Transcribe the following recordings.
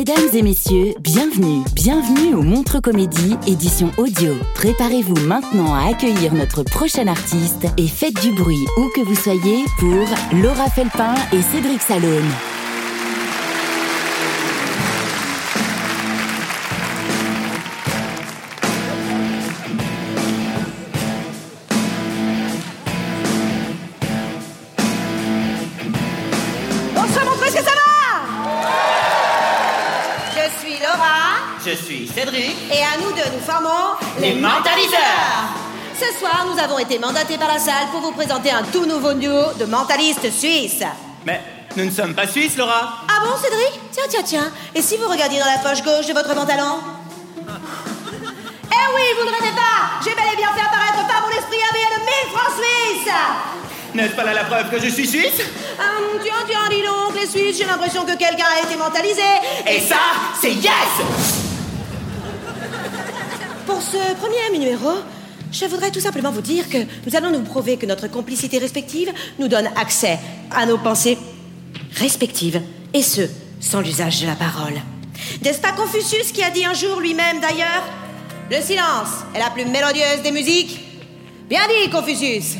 Mesdames et messieurs, bienvenue, bienvenue au Montre Comédie, édition audio. Préparez-vous maintenant à accueillir notre prochain artiste et faites du bruit où que vous soyez pour Laura Felpin et Cédric Salone. Je suis Cédric. et à nous deux, nous formons Les Mentaliseurs. Ce soir, nous avons été mandatés par la salle pour vous présenter un tout nouveau duo de mentalistes suisses. Mais nous ne sommes pas suisses, Laura. Ah bon, Cédric? Tiens, tiens, tiens. Et si vous regardiez dans la poche gauche de votre pantalon? Eh oui, vous ne rêvez pas J'ai bel et bien fait apparaître par mon esprit un billet de 1000 francs suisses N'est-ce pas là la preuve que je suis suisse? Hum, Tiens, tiens, dis donc, les Suisses, j'ai l'impression que quelqu'un a été mentalisé. Et ça, c'est yes ce premier numéro, je voudrais tout simplement vous dire que nous allons nous prouver que notre complicité respective nous donne accès à nos pensées respectives, et ce, sans l'usage de la parole. N'est-ce pas Confucius qui a dit un jour lui-même d'ailleurs Le silence est la plus mélodieuse des musiques Bien dit, Confucius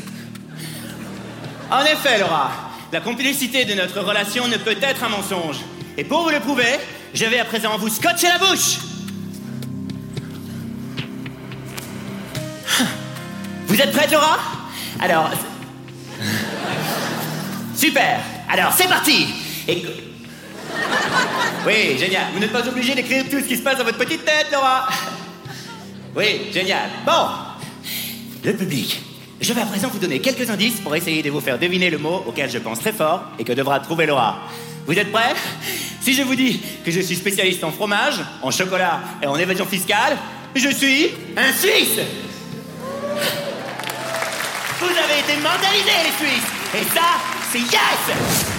En effet, Laura, la complicité de notre relation ne peut être un mensonge. Et pour vous le prouver, je vais à présent vous scotcher la bouche. Vous êtes prête, Laura Alors. Super Alors, c'est parti. Oui, génial. Vous n'êtes pas obligé d'écrire tout ce qui se passe dans votre petite tête, Laura. Oui, génial. Bon, le public. Je vais à présent vous donner quelques indices pour essayer de vous faire deviner le mot auquel je pense très fort et que devra trouver Laura. Vous êtes prêts? Si je vous dis que je suis spécialiste en fromage, en chocolat et en évasion fiscale, je suis un Suisse Vous avez été mentalisés, les Suisses Et ça, c'est yes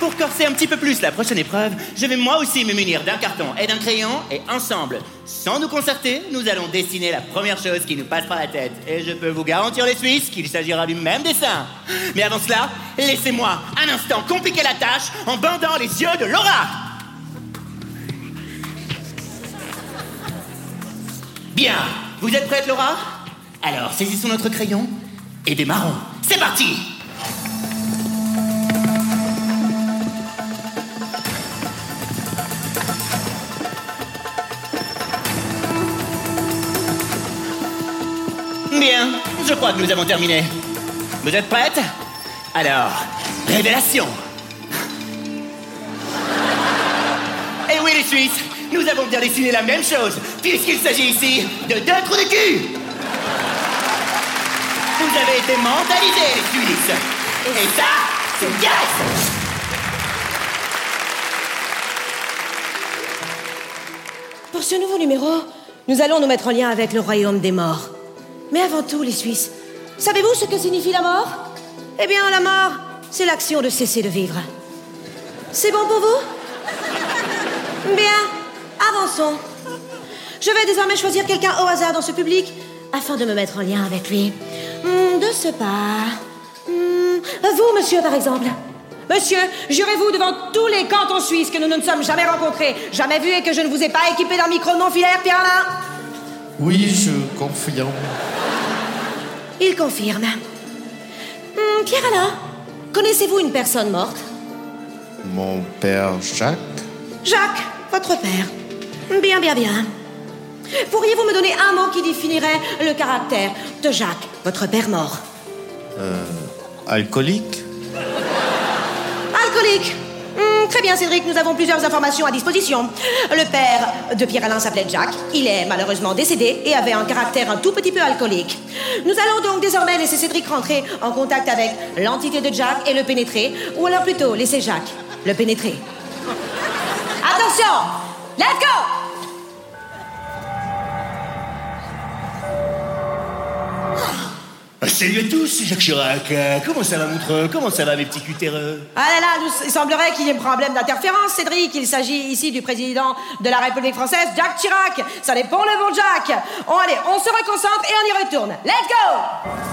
pour corser un petit peu plus la prochaine épreuve, je vais moi aussi me munir d'un carton et d'un crayon et ensemble, sans nous concerter, nous allons dessiner la première chose qui nous passe par la tête. Et je peux vous garantir les Suisses qu'il s'agira du même dessin. Mais avant cela, laissez-moi un instant compliquer la tâche en bandant les yeux de Laura. Bien, vous êtes prête Laura? Alors saisissons notre crayon et démarrons. C'est parti Bien, je crois que nous avons terminé. Vous êtes prêtes? Alors, révélation Et oui les Suisses, nous avons bien dessiné la même chose, puisqu'il s'agit ici de deux trous de cul Vous avez été mentalisés les Suisses Et ça, c'est yes Pour ce nouveau numéro, nous allons nous mettre en lien avec le royaume des morts. Mais avant tout, les Suisses, savez-vous ce que signifie la mort? Eh bien, la mort, c'est l'action de cesser de vivre. C'est bon pour vous? Bien, avançons. Je vais désormais choisir quelqu'un au hasard dans ce public afin de me mettre en lien avec lui. Hmm, de ce pas. Hmm, vous, monsieur, par exemple. Monsieur, jurez-vous devant tous les cantons suisses que nous ne nous sommes jamais rencontrés, jamais vus et que je ne vous ai pas équipé d'un micro non filaire, Pierre-Alain Oui, je confirme. Il confirme. Hmm, Pierre-Alain, connaissez-vous une personne morte? Mon père Jacques Jacques, votre père. Bien, bien, bien. Pourriez-vous me donner un mot qui définirait le caractère de Jacques, votre père mort Alcoolique Alcoolique. Hmm, très bien, Cédric, nous avons plusieurs informations à disposition. Le père de Pierre-Alain s'appelait Jack. Il est malheureusement décédé et avait un caractère un tout petit peu alcoolique. Nous allons donc désormais laisser Cédric rentrer en contact avec l'entité de Jack et le pénétrer, ou alors plutôt laisser Jack le pénétrer. Attention Let's go Salut à tous, Jacques Chirac. Euh, Comment ça va, Montreux Comment ça va, mes petits cutéreux? Ah là là, il semblerait qu'il y ait un problème d'interférence, Cédric. Il s'agit ici du président de la République française, Jack Chirac. Ça dépend le bon Jack. Bon, allez, on se reconcentre et on y retourne. Let's go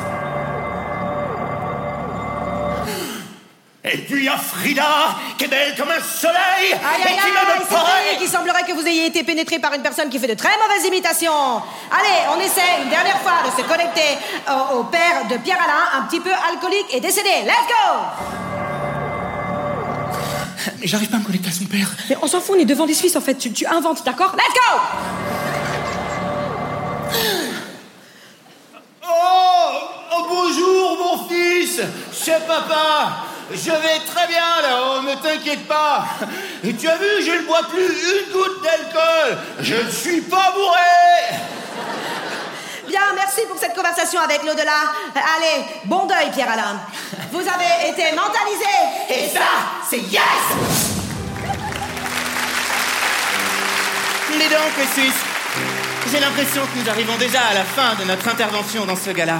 y a Frida, qui est belle comme un soleil, Aïe, et aïe, qui aïe, me paraît... Cédric, il semblerait que vous ayez été pénétré par une personne qui fait de très mauvaises imitations. Allez, on essaie une dernière fois de se connecter au, au père de Pierre-Alain, un petit peu alcoolique et décédé. Let's go Mais j'arrive pas à me connecter à son père. Mais on s'en fout, on est devant des Suisses en fait. Tu, tu inventes, d'accord? Let's go Oh, oh, bonjour, mon fils C'est papa Je vais très bien, là-haut, ne t'inquiète pas Et tu as vu, je ne bois plus une goutte d'alcool Je ne suis pas bourré Bien, merci pour cette conversation avec l'au-delà. Allez, bon deuil, Pierre-Alain. Vous avez été mentalisé. Et ça, c'est yes les Suisses, j'ai l'impression que nous arrivons déjà à la fin de notre intervention dans ce gala.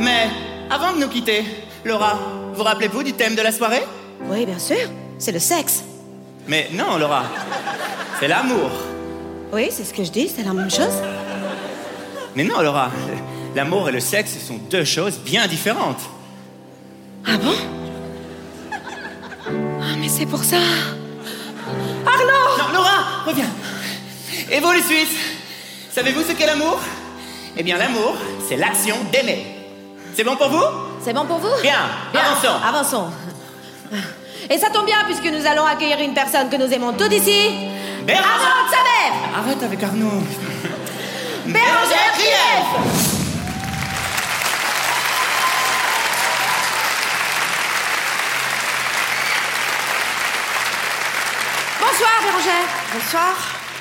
Mais avant de nous quitter, Laura, vous rappelez-vous du thème de la soirée? Oui, bien sûr. C'est le sexe. Mais non, Laura, c'est l'amour. Oui, c'est ce que je dis, c'est la même chose. Mais non, Laura, l'amour et le sexe sont deux choses bien différentes. Ah bon? Ah, mais c'est pour ça. Arnaud Non, Laura, reviens. Et vous, les Suisses, savez-vous ce qu'est l'amour? Eh bien, l'amour, c'est l'action d'aimer. C'est bon pour vous? C'est bon pour vous? Bien, avançons. Avançons. Et ça tombe bien puisque nous allons accueillir une personne que nous aimons tous ici. Bérangère Arnaud de sa mère Arrête avec Arnaud. Bérangère Krief Bonsoir Bérangère. Bonsoir.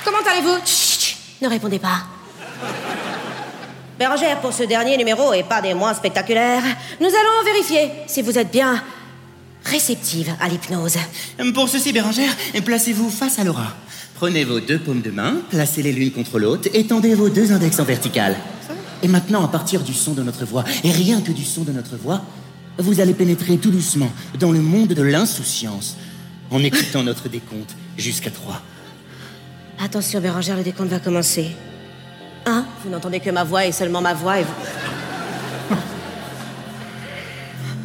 Comment allez-vous? Chut, chut, Ne répondez pas. Bérangère, pour ce dernier numéro et pas des moins spectaculaires, nous allons vérifier si vous êtes bien réceptive à l'hypnose. Pour ceci, Bérangère, placez-vous face à Laura. Prenez vos deux paumes de main, placez-les l'une contre l'autre et tendez vos deux index en vertical. Et maintenant, à partir du son de notre voix, et rien que du son de notre voix, vous allez pénétrer tout doucement dans le monde de l'insouciance en écoutant notre décompte jusqu'à trois. Attention Bérangère, le décompte va commencer. Un, vous n'entendez que ma voix et seulement ma voix et vous...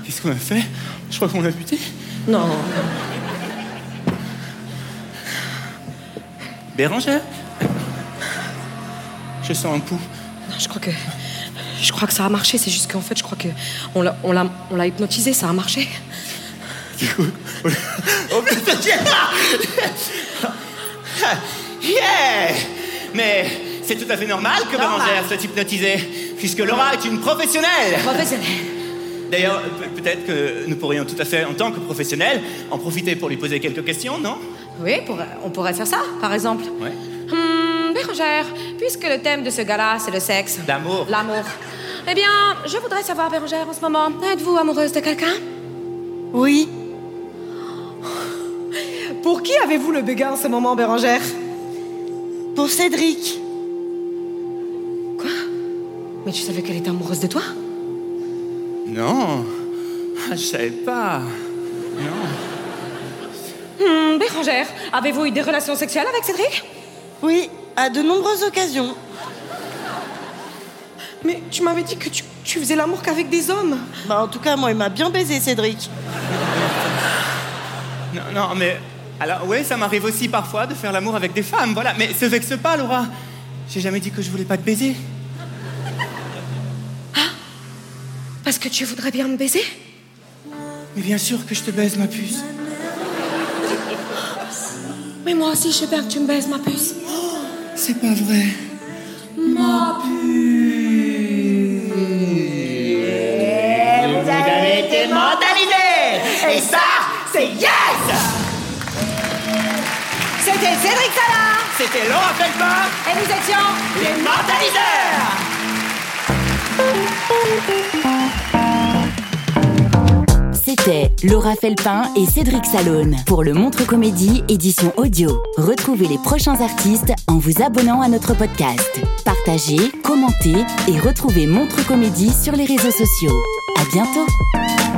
Qu'est-ce qu'on a fait? Je crois qu'on a buté. Non. Bérangère? Je sens un pouls. Non, je crois que. Je crois que ça a marché, c'est juste qu'en fait, je crois que. On l'a, on l'a, on l'a hypnotisé, ça a marché. Oh putain, Yeah Mais c'est tout à fait normal que Normal. Bérangère soit hypnotisée, puisque Laura est une professionnelle. Professionnel. D'ailleurs, pe- peut-être que nous pourrions tout à fait, en tant que professionnels, en profiter pour lui poser quelques questions, non? Oui, pour- on pourrait faire ça, par exemple. Ouais. Hum, Bérangère, puisque le thème de ce gala, c'est le sexe. L'amour. L'amour. Eh bien, je voudrais savoir, Bérangère, en ce moment, êtes-vous amoureuse de quelqu'un? Oui. Pour qui avez-vous le béguin en ce moment, Bérangère? Pour Cédric. Mais tu savais qu'elle était amoureuse de toi? Non. Je savais pas. Non. Hum, Bérangère, avez-vous eu des relations sexuelles avec Cédric? Oui, à de nombreuses occasions. Mais tu m'avais dit que tu, tu faisais l'amour qu'avec des hommes. Bah, en tout cas, moi, il m'a bien baisé, Cédric. Non, non, mais. Alors, oui, ça m'arrive aussi parfois de faire l'amour avec des femmes, voilà. Mais se vexe pas, Laura. J'ai jamais dit que je voulais pas te baiser. Parce que tu voudrais bien me baiser Mais bien sûr que je te baise, ma puce. Mais moi aussi, je veux bien que tu me baises, ma puce. C'est pas vrai. Vous avez été mentalisé Et ça, c'est yes C'était Cédric Salin C'était Laura Felpin et nous étions Les Mortaliseurs Laura Felpin et Cédric Salone pour le Montre Comédie édition audio. Retrouvez les prochains artistes en vous abonnant à notre podcast. Partagez, commentez et retrouvez Montre Comédie sur les réseaux sociaux. À bientôt!